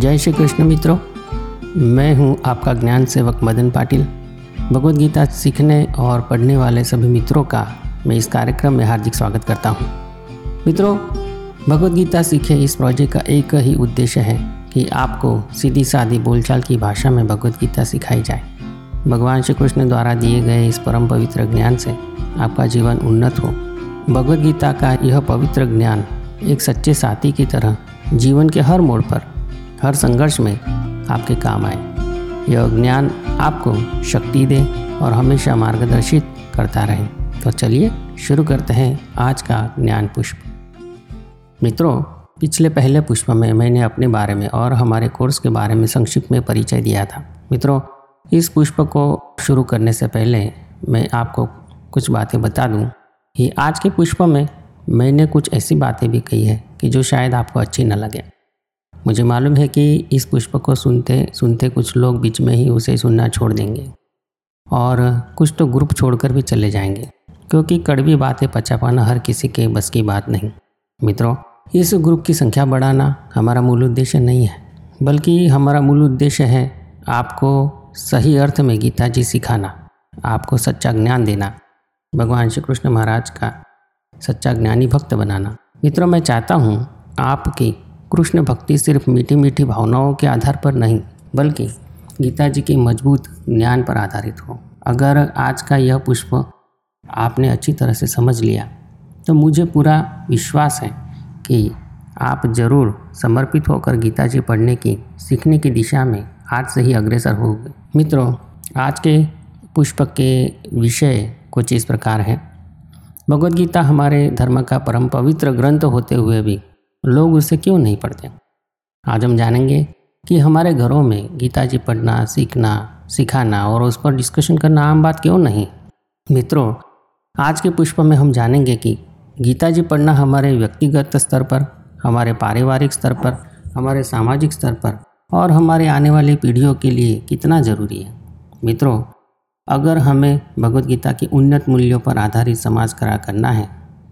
जय श्री कृष्ण मित्रों, मैं हूँ आपका ज्ञान सेवक मदन पाटिल। भगवत गीता सीखने और पढ़ने वाले सभी मित्रों का मैं इस कार्यक्रम में हार्दिक स्वागत करता हूँ। मित्रों, भगवत गीता सीखे इस प्रोजेक्ट का एक ही उद्देश्य है कि आपको सीधी सादी बोलचाल की भाषा में भगवत गीता सिखाई जाए। भगवान श्री कृष्ण द्वारा दिए गए इस परम पवित्र ज्ञान से आपका जीवन उन्नत हो। भगवत गीता का यह पवित्र ज्ञान एक सच्चे साथी की तरह जीवन के हर मोड़ पर हर संघर्ष में आपके काम आए। यह ज्ञान आपको शक्ति दे और हमेशा मार्गदर्शित करता रहे। तो चलिए शुरू करते हैं आज का ज्ञान पुष्प। मित्रों, पिछले पहले पुष्प में मैंने अपने बारे में और हमारे कोर्स के बारे में संक्षिप्त में परिचय दिया था। मित्रों, इस पुष्प को शुरू करने से पहले मैं आपको कुछ बातें बता दूँ कि आज के पुष्प में मैंने कुछ ऐसी बातें भी कही है कि जो शायद आपको अच्छी न लगे। मुझे मालूम है कि इस पुष्प को सुनते सुनते कुछ लोग बीच में ही उसे सुनना छोड़ देंगे। और कुछ तो ग्रुप छोड़कर भी चले जाएँगे, क्योंकि कड़वी बातें पचा पाना हर किसी के बस की बात नहीं। मित्रों, इस ग्रुप की संख्या बढ़ाना हमारा मूल उद्देश्य नहीं है, बल्कि हमारा मूल उद्देश्य है आपको सही अर्थ में गीता जी सिखाना, आपको सच्चा ज्ञान देना, भगवान श्री कृष्ण महाराज का सच्चा ज्ञानी भक्त बनाना। मित्रों, मैं चाहता हूँ आपकी कृष्ण भक्ति सिर्फ़ मीठी मीठी भावनाओं के आधार पर नहीं, बल्कि गीता जी के मज़बूत ज्ञान पर आधारित हो। अगर आज का यह पुष्प आपने अच्छी तरह से समझ लिया तो मुझे पूरा विश्वास है कि आप ज़रूर समर्पित होकर गीता जी पढ़ने की, सीखने की दिशा में आज से ही अग्रसर होंगे। मित्रों, आज के पुष्प के विषय कुछ इस प्रकार हैं। भगवत गीता हमारे धर्म का परम पवित्र ग्रंथ होते हुए भी लोग उसे क्यों नहीं पढ़ते? आज हम जानेंगे कि हमारे घरों में गीता जी पढ़ना, सीखना, सिखाना और उस पर डिस्कशन करना आम बात क्यों नहीं? मित्रों, आज के पुष्प में हम जानेंगे कि गीता जी पढ़ना हमारे व्यक्तिगत स्तर पर, हमारे पारिवारिक स्तर पर, हमारे सामाजिक स्तर पर और हमारे आने वाली पीढ़ियों के लिए कितना ज़रूरी है। मित्रों, अगर हमें भगवत गीता की उन्नत मूल्यों पर आधारित समाज खड़ा करना है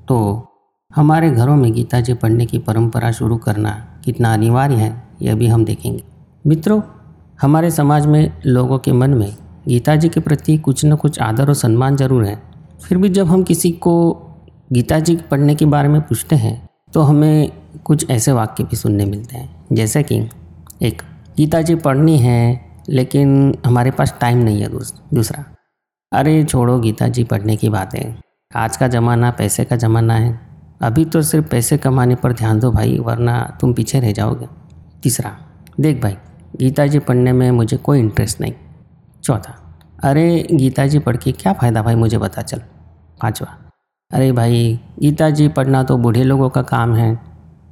तो हमारे घरों में गीता जी पढ़ने की परंपरा शुरू करना कितना अनिवार्य है, यह भी हम देखेंगे। मित्रों, हमारे समाज में लोगों के मन में गीता जी के प्रति कुछ न कुछ आदर और सम्मान ज़रूर है। फिर भी जब हम किसी को गीता जी पढ़ने के बारे में पूछते हैं तो हमें कुछ ऐसे वाक्य भी सुनने मिलते हैं। जैसे कि, एक, गीता जी पढ़नी है, लेकिन हमारे पास टाइम नहीं है दोस्त। दूसरा, अरे छोड़ो गीता जी पढ़ने की बातें। आज का ज़माना पैसे का ज़माना है। अभी तो सिर्फ़ पैसे कमाने पर ध्यान दो भाई, वरना तुम पीछे रह जाओगे। तीसरा, देख भाई गीता जी पढ़ने में मुझे कोई इंटरेस्ट नहीं। चौथा, अरे गीता जी पढ़ के क्या फ़ायदा भाई, मुझे बता चल। पाँचवा, अरे भाई गीता जी पढ़ना तो बूढ़े लोगों का काम है,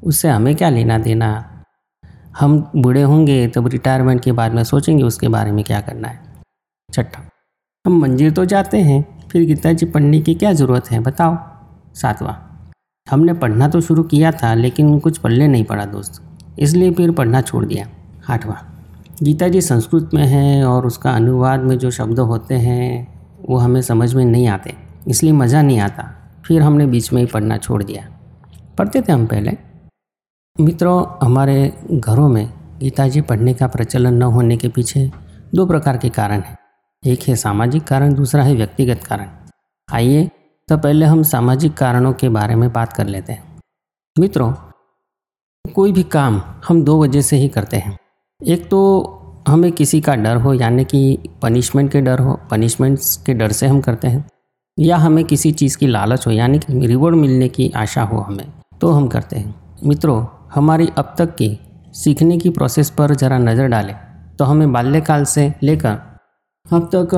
उससे हमें क्या लेना देना? हम बूढ़े होंगे तब रिटायरमेंट के बाद में सोचेंगे उसके बारे में क्या करना है। छठा, हम मंदिर तो जाते हैं, फिर गीता जी पढ़ने की क्या ज़रूरत है, बताओ। सातवां हमने पढ़ना तो शुरू किया था, लेकिन कुछ पढ़ने नहीं पड़ा दोस्त। इसलिए फिर पढ़ना छोड़ दिया। आठवां। गीता जी संस्कृत में है और उसका अनुवाद में जो शब्द होते हैं, वो हमें समझ में नहीं आते। इसलिए मज़ा नहीं आता। फिर हमने बीच में ही पढ़ना छोड़ दिया। पढ़ते थे हम पहले। मित्रों, हमारे घरों में गीता जी पढ़ने का प्रचलन न होने के पीछे दो प्रकार के कारण हैं। एक है सामाजिक कारण, दूसरा है व्यक्तिगत कारण। आइए तो पहले हम सामाजिक कारणों के बारे में बात कर लेते हैं। मित्रों, कोई भी काम हम दो वजह से ही करते हैं। एक तो हमें किसी का डर हो, यानी कि पनिशमेंट के डर हो पनिशमेंट्स के डर से हम करते हैं। या हमें किसी चीज़ की लालच हो, यानी कि रिवॉर्ड मिलने की आशा हो हमें तो हम करते हैं। मित्रों, हमारी अब तक की सीखने की प्रोसेस पर ज़रा नज़र डालें तो हमें बाल्यकाल से लेकर अब तक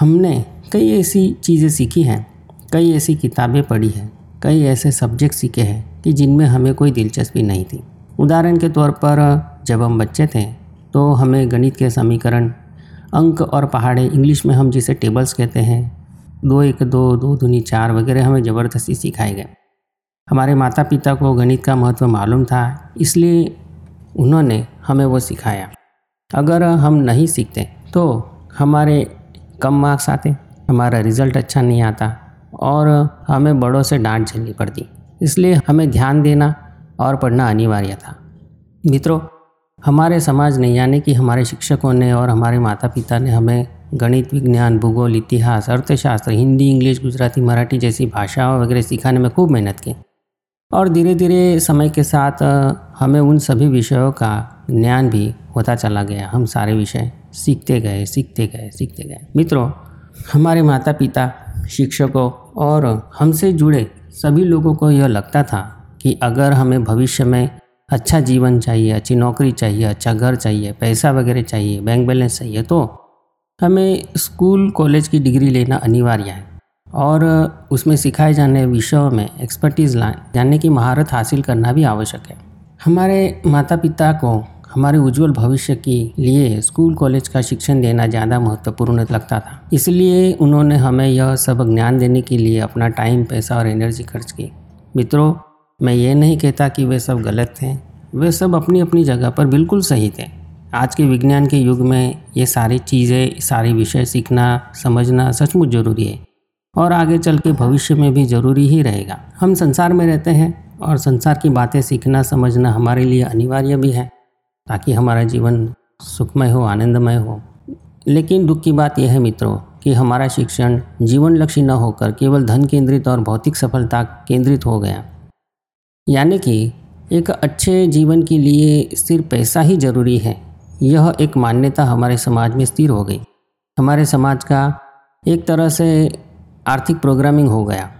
हमने कई ऐसी चीज़ें सीखी हैं कई ऐसी किताबें पढ़ी हैं, कई ऐसे सब्जेक्ट सीखे हैं कि जिनमें हमें कोई दिलचस्पी नहीं थी। उदाहरण के तौर पर, जब हम बच्चे थे तो हमें गणित के समीकरण, अंक और पहाड़े इंग्लिश में हम जिसे टेबल्स कहते हैं, दो एक दो दो दूनी चार वगैरह हमें ज़बरदस्ती सिखाए गए। हमारे माता पिता को गणित का महत्व मालूम था, इसलिए उन्होंने हमें वो सिखाया। अगर हम नहीं सीखते तो हमारे कम मार्क्स आते, हमारा रिज़ल्ट अच्छा नहीं आता और हमें बड़ों से डांट झेलनी पड़ती। इसलिए हमें ध्यान देना और पढ़ना अनिवार्य था। मित्रों, हमारे समाज ने यानी कि हमारे शिक्षकों ने और हमारे माता पिता ने हमें गणित, विज्ञान, भूगोल, इतिहास, अर्थशास्त्र, हिंदी, इंग्लिश, गुजराती, मराठी जैसी भाषाओं वगैरह सिखाने में खूब मेहनत की। और धीरे धीरे समय के साथ हमें उन सभी विषयों का ज्ञान भी होता चला गया। हम सारे विषय सीखते गए सीखते गए सीखते गए। मित्रों, हमारे माता पिता शिक्षकों और हमसे जुड़े सभी लोगों को यह लगता था कि अगर हमें भविष्य में अच्छा जीवन चाहिए, अच्छी नौकरी चाहिए अच्छा घर चाहिए, पैसा वगैरह चाहिए बैंक बैलेंस चाहिए तो हमें स्कूल कॉलेज की डिग्री लेना अनिवार्य है। और उसमें सिखाए जाने विषयों में एक्सपर्टीज़ यानी कि महारत हासिल करना भी आवश्यक है। हमारे माता पिता को हमारे उज्जवल भविष्य के लिए स्कूल, कॉलेज का शिक्षण देना ज़्यादा महत्वपूर्ण लगता था। इसलिए उन्होंने हमें यह सब ज्ञान देने के लिए अपना टाइम, पैसा और एनर्जी खर्च की। मित्रों, मैं ये नहीं कहता कि वे सब गलत थे। वे सब अपनी अपनी जगह पर बिल्कुल सही थे। आज के विज्ञान के युग में ये सारी चीज़ें, सारे विषय सीखना, समझना सचमुच ज़रूरी है। और आगे चल के भविष्य में भी ज़रूरी ही रहेगा। हम संसार में रहते हैं और संसार की बातें सीखना, समझना हमारे लिए अनिवार्य भी है। ताकि हमारा जीवन सुखमय हो, आनंदमय हो। लेकिन दुख की बात यह है मित्रों कि हमारा शिक्षण जीवन लक्ष्य न होकर केवल धन केंद्रित और भौतिक सफलता केंद्रित हो गया। यानी कि एक अच्छे जीवन के लिए सिर्फ़ पैसा ही ज़रूरी है। यह एक मान्यता हमारे समाज में स्थिर हो गई। हमारे समाज का एक तरह से आर्थिक प्रोग्रामिंग हो गया।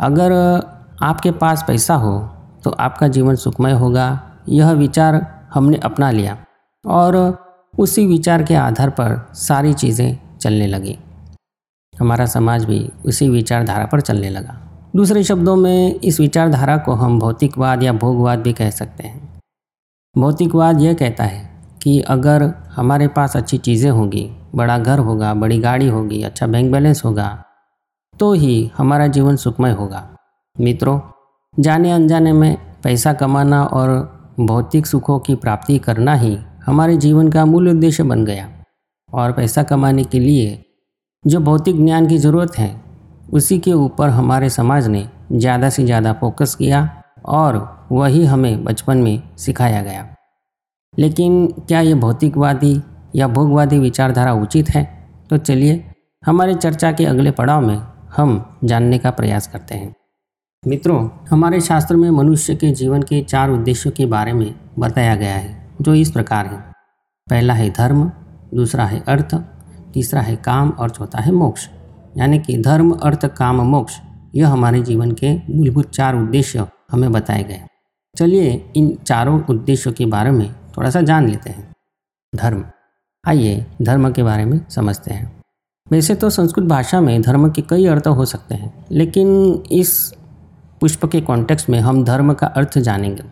अगर आपके पास पैसा हो तो आपका जीवन सुखमय होगा। यह विचार हमने अपना लिया और उसी विचार के आधार पर सारी चीज़ें चलने लगी। हमारा समाज भी उसी विचारधारा पर चलने लगा। दूसरे शब्दों में, इस विचारधारा को हम भौतिकवाद या भोगवाद भी कह सकते हैं। भौतिकवाद यह कहता है कि अगर हमारे पास अच्छी चीज़ें होंगी, बड़ा घर होगा, बड़ी गाड़ी होगी अच्छा बैंक बैलेंस होगा तो ही हमारा जीवन सुखमय होगा। मित्रों जाने अनजाने में पैसा कमाना और भौतिक सुखों की प्राप्ति करना ही हमारे जीवन का मूल उद्देश्य बन गया। और पैसा कमाने के लिए जो भौतिक ज्ञान की ज़रूरत है, उसी के ऊपर हमारे समाज ने ज़्यादा से ज़्यादा फोकस किया और वही हमें बचपन में सिखाया गया। लेकिन क्या ये भौतिकवादी या भोगवादी विचारधारा उचित है? तो चलिए, हमारे चर्चा के अगले पड़ाव में हम जानने का प्रयास करते हैं। मित्रों, हमारे शास्त्र में मनुष्य के जीवन के चार उद्देश्यों के बारे में बताया गया है, जो इस प्रकार है। पहला है धर्म, दूसरा है अर्थ, तीसरा है काम और चौथा है मोक्ष। यानी कि धर्म, अर्थ, काम, मोक्ष, यह हमारे जीवन के मूलभूत चार उद्देश्य हमें बताए गए चलिए इन चारों उद्देश्यों के बारे में थोड़ा सा जान लेते हैं। धर्म। आइए धर्म के बारे में समझते हैं। वैसे तो संस्कृत भाषा में धर्म के कई अर्थ हो सकते हैं, लेकिन इस पुष्प के कॉन्टेक्स्ट में हम धर्म का अर्थ जानेंगे।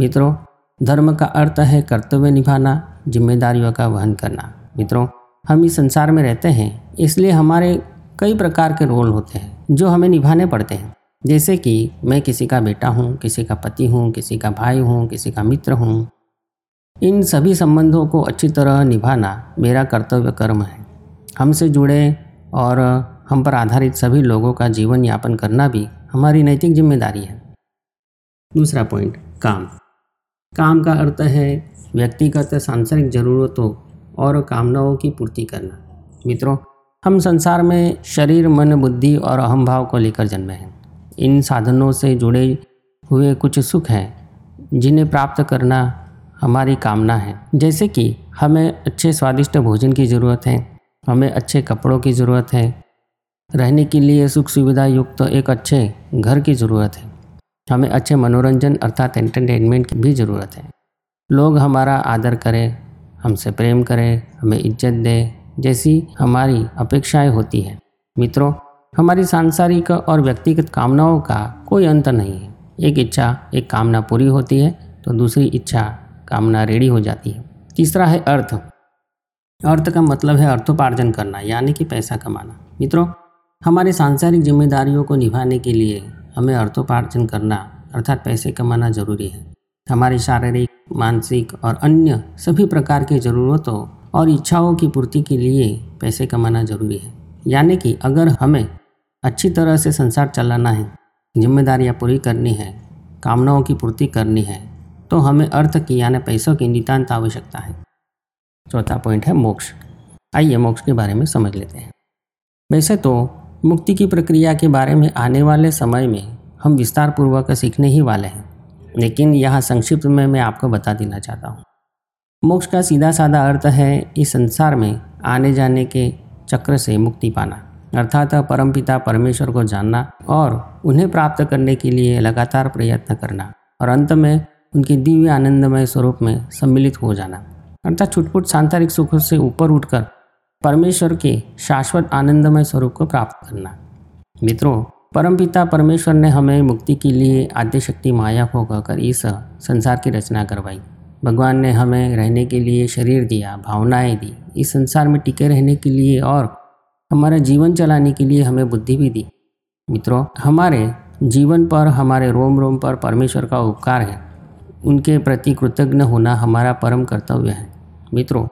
मित्रों, धर्म का अर्थ है कर्तव्य निभाना, जिम्मेदारियों का वहन करना। मित्रों, हम इस संसार में रहते हैं, इसलिए हमारे कई प्रकार के रोल होते हैं, जो हमें निभाने पड़ते हैं। जैसे कि मैं किसी का बेटा हूँ, किसी का पति हूँ, किसी का भाई हूँ, किसी का मित्र हूँ। इन सभी संबंधों को अच्छी तरह निभाना मेरा कर्तव्य कर्म है। हमसे जुड़े और हम पर आधारित सभी लोगों का जीवन यापन करना भी हमारी नैतिक ज़िम्मेदारी है। दूसरा पॉइंट, काम। काम का अर्थ है व्यक्तिगत सांसारिक ज़रूरतों और कामनाओं की पूर्ति करना। मित्रों, हम संसार में शरीर, मन, बुद्धि और अहम भाव को लेकर जन्मे हैं। इन साधनों से जुड़े हुए कुछ सुख हैं, जिन्हें प्राप्त करना हमारी कामना है। जैसे कि हमें अच्छे स्वादिष्ट भोजन की ज़रूरत है, हमें अच्छे कपड़ों की ज़रूरत है रहने के लिए सुख सुविधा युक्त तो एक अच्छे घर की ज़रूरत है। हमें अच्छे मनोरंजन अर्थात एंटरटेनमेंट की भी ज़रूरत है। लोग हमारा आदर करें, हमसे प्रेम करें, हमें इज़्ज़त दें, जैसी हमारी अपेक्षाएँ होती हैं। मित्रों, हमारी सांसारिक और व्यक्तिगत कामनाओं का कोई अंत नहीं है। एक इच्छा, एक कामना पूरी होती है तो दूसरी इच्छा, कामना रेडी हो जाती है। तीसरा है अर्थ। अर्थ का मतलब है अर्थोपार्जन करना, यानी कि पैसा कमाना। मित्रों हमारे सांसारिक जिम्मेदारियों को निभाने के लिए हमें अर्थोपार्जन करना अर्थात पैसे कमाना ज़रूरी है। हमारी शारीरिक, मानसिक और अन्य सभी प्रकार की ज़रूरतों और इच्छाओं की पूर्ति के लिए पैसे कमाना ज़रूरी है। यानी कि अगर हमें अच्छी तरह से संसार चलाना है, जिम्मेदारियाँ पूरी करनी है, कामनाओं की पूर्ति करनी है तो हमें अर्थ की यानी पैसों की नितान्त आवश्यकता है। चौथा पॉइंट है मोक्ष। आइए मोक्ष के बारे में समझ लेते हैं। वैसे तो मुक्ति की प्रक्रिया के बारे में आने वाले समय में हम विस्तार पूर्वक सीखने ही वाले हैं। लेकिन यह संक्षिप्त में मैं आपको बता देना चाहता हूँ। मोक्ष का सीधा साधा अर्थ है इस संसार में आने जाने के चक्र से मुक्ति पाना, अर्थात परमपिता परमेश्वर को जानना और उन्हें प्राप्त करने के लिए लगातार प्रयत्न करना और अंत में उनके दिव्य आनंदमय स्वरूप में सम्मिलित हो जाना, अर्थात छुटपुट सांसारिक सुखों से ऊपर उठकर परमेश्वर के शाश्वत आनंदमय स्वरूप को प्राप्त करना। मित्रों, परमपिता परमेश्वर ने हमें मुक्ति के लिए आद्य शक्ति माया को कहकर इस संसार की रचना करवाई। भगवान ने हमें रहने के लिए शरीर दिया, भावनाएँ दी। इस संसार में टिके रहने के लिए और हमारा जीवन चलाने के लिए हमें बुद्धि भी दी। मित्रों, हमारे जीवन पर, हमारे रोम रोम पर परमेश्वर का उपकार है। उनके प्रति कृतज्ञ होना हमारा परम कर्तव्य है। मित्रों,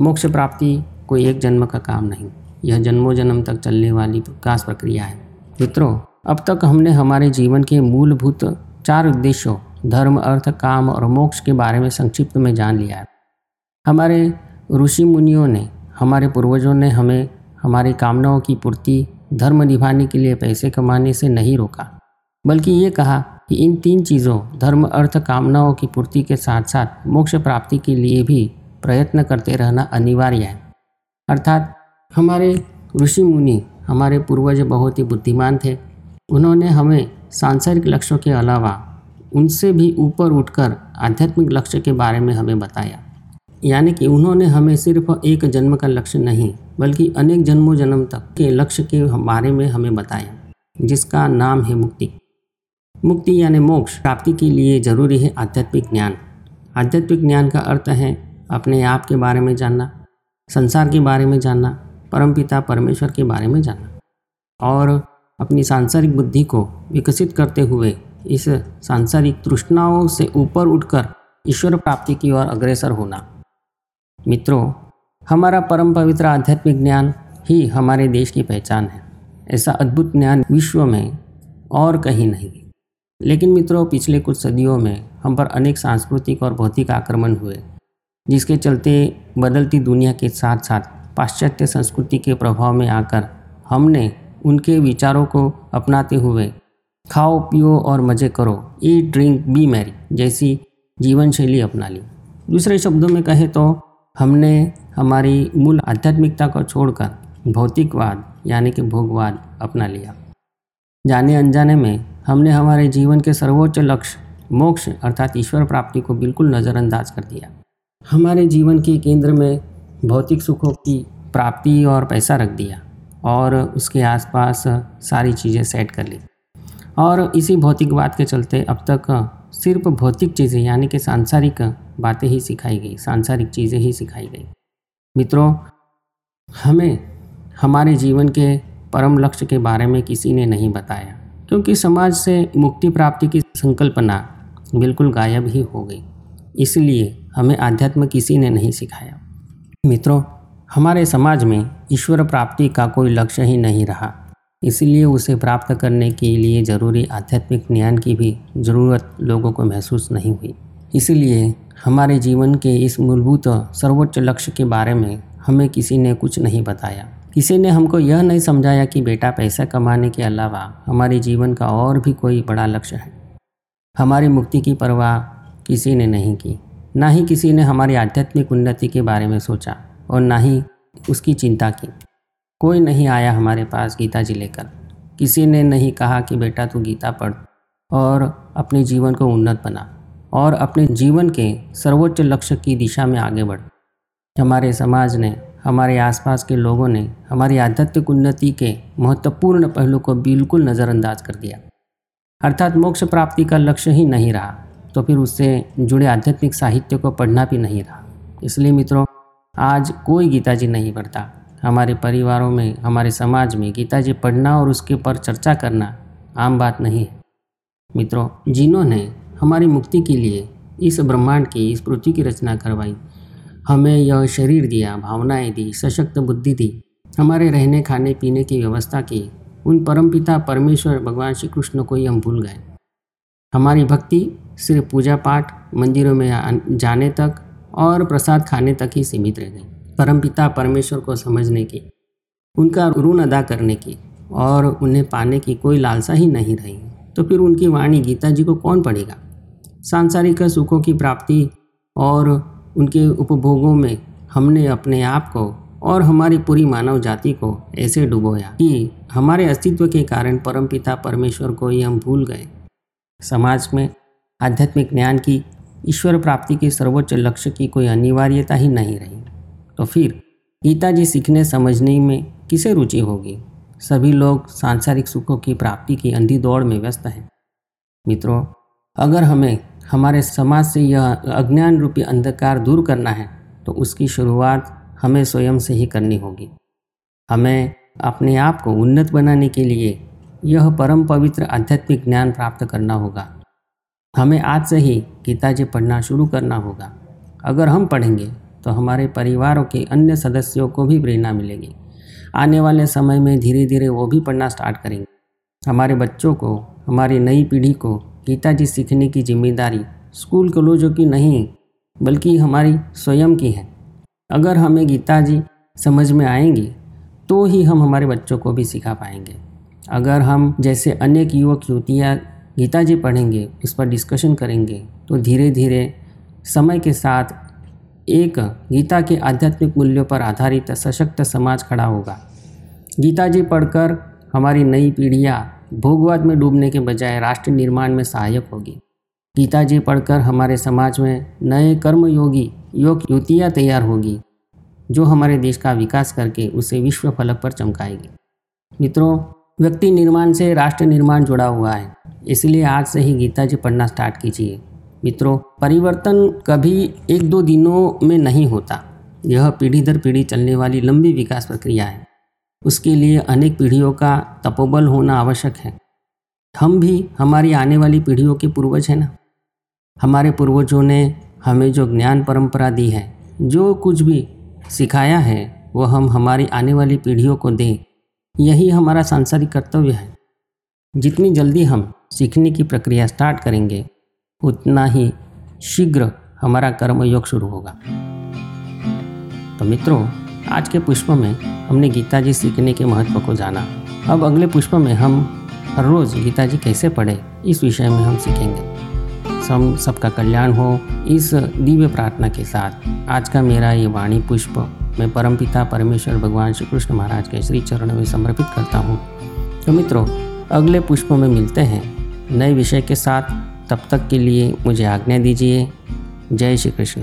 मोक्ष प्राप्ति कोई एक जन्म का काम नहीं। यह जन्मों जन्म तक चलने वाली विकास प्रक्रिया है। मित्रों, अब तक हमने हमारे जीवन के मूलभूत चार उद्देश्यों, धर्म, अर्थ, काम और मोक्ष के बारे में संक्षिप्त में जान लिया है। हमारे ऋषि मुनियों ने, हमारे पूर्वजों ने हमें हमारी कामनाओं की पूर्ति, धर्म निभाने के लिए पैसे कमाने से नहीं रोका, बल्कि ये कहा कि इन तीन चीज़ों, धर्म, अर्थ, कामनाओं की पूर्ति के साथ साथ मोक्ष प्राप्ति के लिए भी प्रयत्न करते रहना अनिवार्य है। अर्थात हमारे ऋषि मुनि हमारे पूर्वज बहुत ही बुद्धिमान थे। उन्होंने हमें सांसारिक लक्ष्यों के अलावा उनसे भी ऊपर उठकर आध्यात्मिक लक्ष्य के बारे में हमें बताया। यानी कि उन्होंने हमें सिर्फ़ एक जन्म का लक्ष्य नहीं, बल्कि अनेक जन्मों जन्म तक के लक्ष्य के बारे में हमें बताया, जिसका नाम है मुक्ति। मुक्ति यानी मोक्ष, प्राप्ति के लिए ज़रूरी है आध्यात्मिक ज्ञान। आध्यात्मिक ज्ञान का अर्थ है अपने आप के बारे में जानना संसार के बारे में जानना, परमपिता परमेश्वर के बारे में जानना। और अपनी सांसारिक बुद्धि को विकसित करते हुए इस सांसारिक तृष्णाओं से ऊपर उठकर ईश्वर प्राप्ति की ओर अग्रसर होना। मित्रों, हमारा परम पवित्र आध्यात्मिक ज्ञान ही हमारे देश की पहचान है। ऐसा अद्भुत ज्ञान विश्व में और कहीं नहीं। लेकिन मित्रों, पिछले कुछ सदियों में हम पर अनेक सांस्कृतिक और भौतिक आक्रमण हुए। जिसके चलते बदलती दुनिया के साथ साथ पाश्चात्य संस्कृति के प्रभाव में आकर हमने उनके विचारों को अपनाते हुए खाओ, पियो और मज़े करो ईट ड्रिंक बी मैरी जैसी जीवन शैली अपना ली। दूसरे शब्दों में कहें तो हमने हमारी मूल आध्यात्मिकता को छोड़कर भौतिकवाद यानी कि भोगवाद अपना लिया। जाने अनजाने में हमने हमारे जीवन के सर्वोच्च लक्ष्य, मोक्ष अर्थात ईश्वर प्राप्ति को बिल्कुल नज़रअंदाज कर दिया। हमारे जीवन के केंद्र में भौतिक सुखों की प्राप्ति और पैसा रख दिया और उसके आसपास सारी चीज़ें सेट कर ली। और इसी भौतिकवाद के चलते अब तक सिर्फ़ भौतिक चीज़ें यानी कि सांसारिक बातें ही सिखाई गई, सांसारिक चीज़ें ही सिखाई गई। मित्रों, हमें हमारे जीवन के परम लक्ष्य के बारे में किसी ने नहीं बताया, क्योंकि समाज से मुक्ति प्राप्ति की संकल्पना बिल्कुल गायब ही हो गई। इसलिए हमें आध्यात्म किसी ने नहीं सिखाया। मित्रों, हमारे समाज में ईश्वर प्राप्ति का कोई लक्ष्य ही नहीं रहा। इसलिए उसे प्राप्त करने के लिए ज़रूरी आध्यात्मिक ज्ञान की भी ज़रूरत लोगों को महसूस नहीं हुई। इसलिए हमारे जीवन के इस मूलभूत सर्वोच्च लक्ष्य के बारे में हमें किसी ने कुछ नहीं बताया। किसी ने हमको यह नहीं समझाया कि बेटा पैसा कमाने के अलावा हमारे जीवन का और भी कोई बड़ा लक्ष्य है। हमारी मुक्ति की परवाह किसी ने नहीं की। ना ही किसी ने हमारी आध्यात्मिक उन्नति के बारे में सोचा और ना ही उसकी चिंता की। कोई नहीं आया हमारे पास गीता जी लेकर। किसी ने नहीं कहा कि बेटा तू गीता पढ़ और अपने जीवन को उन्नत बना और अपने जीवन के सर्वोच्च लक्ष्य की दिशा में आगे बढ़। हमारे समाज ने, हमारे आसपास के लोगों ने हमारी आध्यात्मिक उन्नति के महत्वपूर्ण पहलू को बिल्कुल नज़रअंदाज कर दिया। अर्थात मोक्ष प्राप्ति का लक्ष्य ही नहीं रहा। तो फिर उससे जुड़े आध्यात्मिक साहित्य को पढ़ना भी नहीं रहा। इसलिए मित्रों, आज कोई गीता जी नहीं पढ़ता। हमारे परिवारों में, हमारे समाज में गीता जी पढ़ना और उसके पर चर्चा करना आम बात नहीं है। मित्रों, जिन्होंने हमारी मुक्ति के लिए इस ब्रह्मांड की, इस पृथ्वी की रचना करवाई, हमें यह शरीर दिया, भावनाएँ दी, सशक्त बुद्धि दी, हमारे रहने खाने पीने की व्यवस्था की, उन परमपिता परमेश्वर भगवान श्री कृष्ण को ही हम भूल गए। हमारी भक्ति सिर्फ़ पूजा पाठ, मंदिरों में जाने तक और प्रसाद खाने तक ही सीमित रह गई। परमपिता परमेश्वर को समझने की, उनका ऋण अदा करने की और उन्हें पाने की कोई लालसा ही नहीं रही। तो फिर उनकी वाणी गीता जी को कौन पढ़ेगा? सांसारिक सुखों की प्राप्ति और उनके उपभोगों में हमने अपने आप को और हमारी पूरी मानव जाति को ऐसे डुबोया कि हमारे अस्तित्व के कारण परमपिता परमेश्वर को ही हम भूल गए। समाज में आध्यात्मिक ज्ञान की ईश्वर प्राप्ति के सर्वोच्च लक्ष्य की कोई अनिवार्यता ही नहीं रही। तो फिर गीता जी सीखने समझने में किसे रुचि होगी? सभी लोग सांसारिक सुखों की प्राप्ति की अंधी दौड़ में व्यस्त हैं। मित्रों, अगर हमें हमारे समाज से यह अज्ञान रूपी अंधकार दूर करना है तो उसकी शुरुआत हमें स्वयं से ही करनी होगी। हमें अपने आप को उन्नत बनाने के लिए यह परम पवित्र आध्यात्मिक ज्ञान प्राप्त करना होगा। हमें आज से ही गीता जी पढ़ना शुरू करना होगा। अगर हम पढ़ेंगे तो हमारे परिवारों के अन्य सदस्यों को भी प्रेरणा मिलेगी। आने वाले समय में धीरे धीरे वो भी पढ़ना स्टार्ट करेंगे। हमारे बच्चों को, हमारी नई पीढ़ी को गीता जी सीखने की ज़िम्मेदारी स्कूल कॉलेजों की नहीं, बल्कि हमारी स्वयं की है। अगर हमें गीता जी समझ में आएँगी तो ही हम हमारे बच्चों को भी सिखा पाएँगे। अगर हम जैसे अनेक युवक युवतियाँ गीता जी पढ़ेंगे उस पर डिस्कशन करेंगे तो धीरे धीरे समय के साथ एक गीता के आध्यात्मिक मूल्यों पर आधारित सशक्त समाज खड़ा होगा। गीता जी पढ़कर हमारी नई पीढ़ियाँ भोगवाद में डूबने के बजाय राष्ट्र निर्माण में सहायक होगी। गीता जी पढ़कर हमारे समाज में नए कर्मयोगी योग युतियाँ तैयार होगी, जो हमारे देश का विकास करके उसे विश्व फलक पर चमकाएगी। मित्रों व्यक्ति निर्माण से राष्ट्र निर्माण जुड़ा हुआ है। इसलिए आज से ही गीता जी पढ़ना स्टार्ट कीजिए। मित्रों, परिवर्तन कभी एक दो दिनों में नहीं होता। यह पीढ़ी दर पीढ़ी चलने वाली लंबी विकास प्रक्रिया है। उसके लिए अनेक पीढ़ियों का तपोबल होना आवश्यक है। हम भी हमारी आने वाली पीढ़ियों के पूर्वज हैं ना। हमारे पूर्वजों ने हमें जो ज्ञान परंपरा दी है, जो कुछ भी सिखाया है वह हम हमारी आने वाली पीढ़ियों को दें। यही हमारा सांसारिक कर्तव्य है। जितनी जल्दी हम सीखने की प्रक्रिया स्टार्ट करेंगे, उतना ही शीघ्र हमारा कर्मयोग शुरू होगा। तो मित्रों, आज के पुष्प में हमने गीता जी सीखने के महत्व को जाना। अब अगले पुष्प में हम हर रोज़ गीता जी कैसे पढ़े, इस विषय में हम सीखेंगे। सम, सबका कल्याण हो इस दिव्य प्रार्थना के साथ। आज का मेरा ये वाणी पुष्प मैं परमपिता परमेश्वर, भगवान श्री कृष्ण महाराज के श्री चरण में समर्पित करता हूँ। तो मित्रों, अगले पुष्प में मिलते हैं। नए विषय के साथ, तब तक के लिए मुझे आज्ञा दीजिए। जय श्री कृष्ण